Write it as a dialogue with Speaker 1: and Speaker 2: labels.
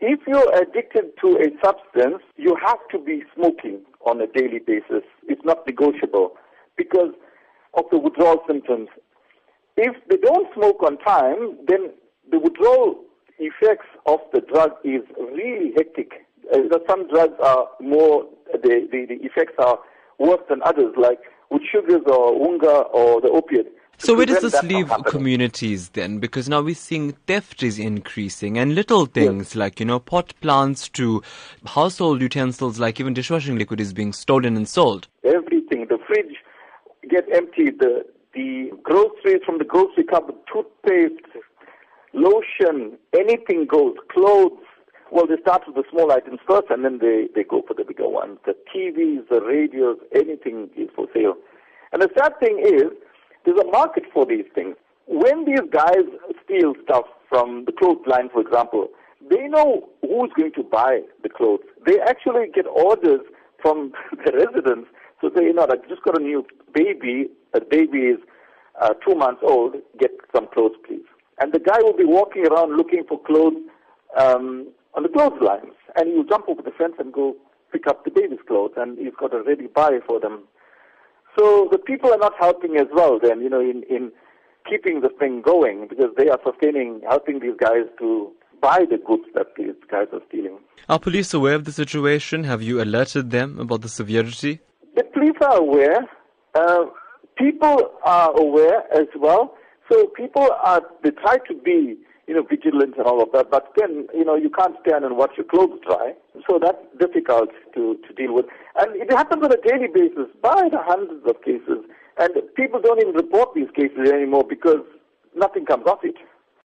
Speaker 1: If you're addicted to a substance, you have to be smoking on a daily basis. It's not negotiable because of the withdrawal symptoms. If they don't smoke on time, then the withdrawal effects of the drug is really hectic. Uh, some drugs are more, the, the, the effects are worse than others, like with sugars or unga or the opiate.
Speaker 2: So where does this leave communities then? Because now we're seeing theft is increasing and little things yes. like, you know, pot plants to household utensils like even dishwashing liquid is being stolen and sold.
Speaker 1: Everything. The fridge gets emptied. The, the groceries from the grocery cupboard, toothpaste, lotion, anything goes. Clothes. Well, they start with the small items first and then they, they go for the bigger ones. The TVs, the radios, anything is for sale. And the sad thing is, there's a market for these things. When these guys steal stuff from the clothesline, for example, they know who's going to buy the clothes. They actually get orders from the residents to say, you know, I just got a new baby. The baby is uh, two months old. Get some clothes, please. And the guy will be walking around looking for clothes um, on the clotheslines, and he'll jump over the fence and go pick up the baby's clothes, and he's got a ready buy for them so the people are not helping as well then, you know, in, in keeping the thing going because they are sustaining, helping these guys to buy the goods that these guys are stealing.
Speaker 2: Are police aware of the situation? Have you alerted them about the severity?
Speaker 1: The police are aware. Uh, people are aware as well. So people are, they try to be you know, vigilant and all of that. But then, you know, you can't stand and watch your clothes dry. So that's difficult to, to deal with. And it happens on a daily basis by the hundreds of cases. And people don't even report these cases anymore because nothing comes of it.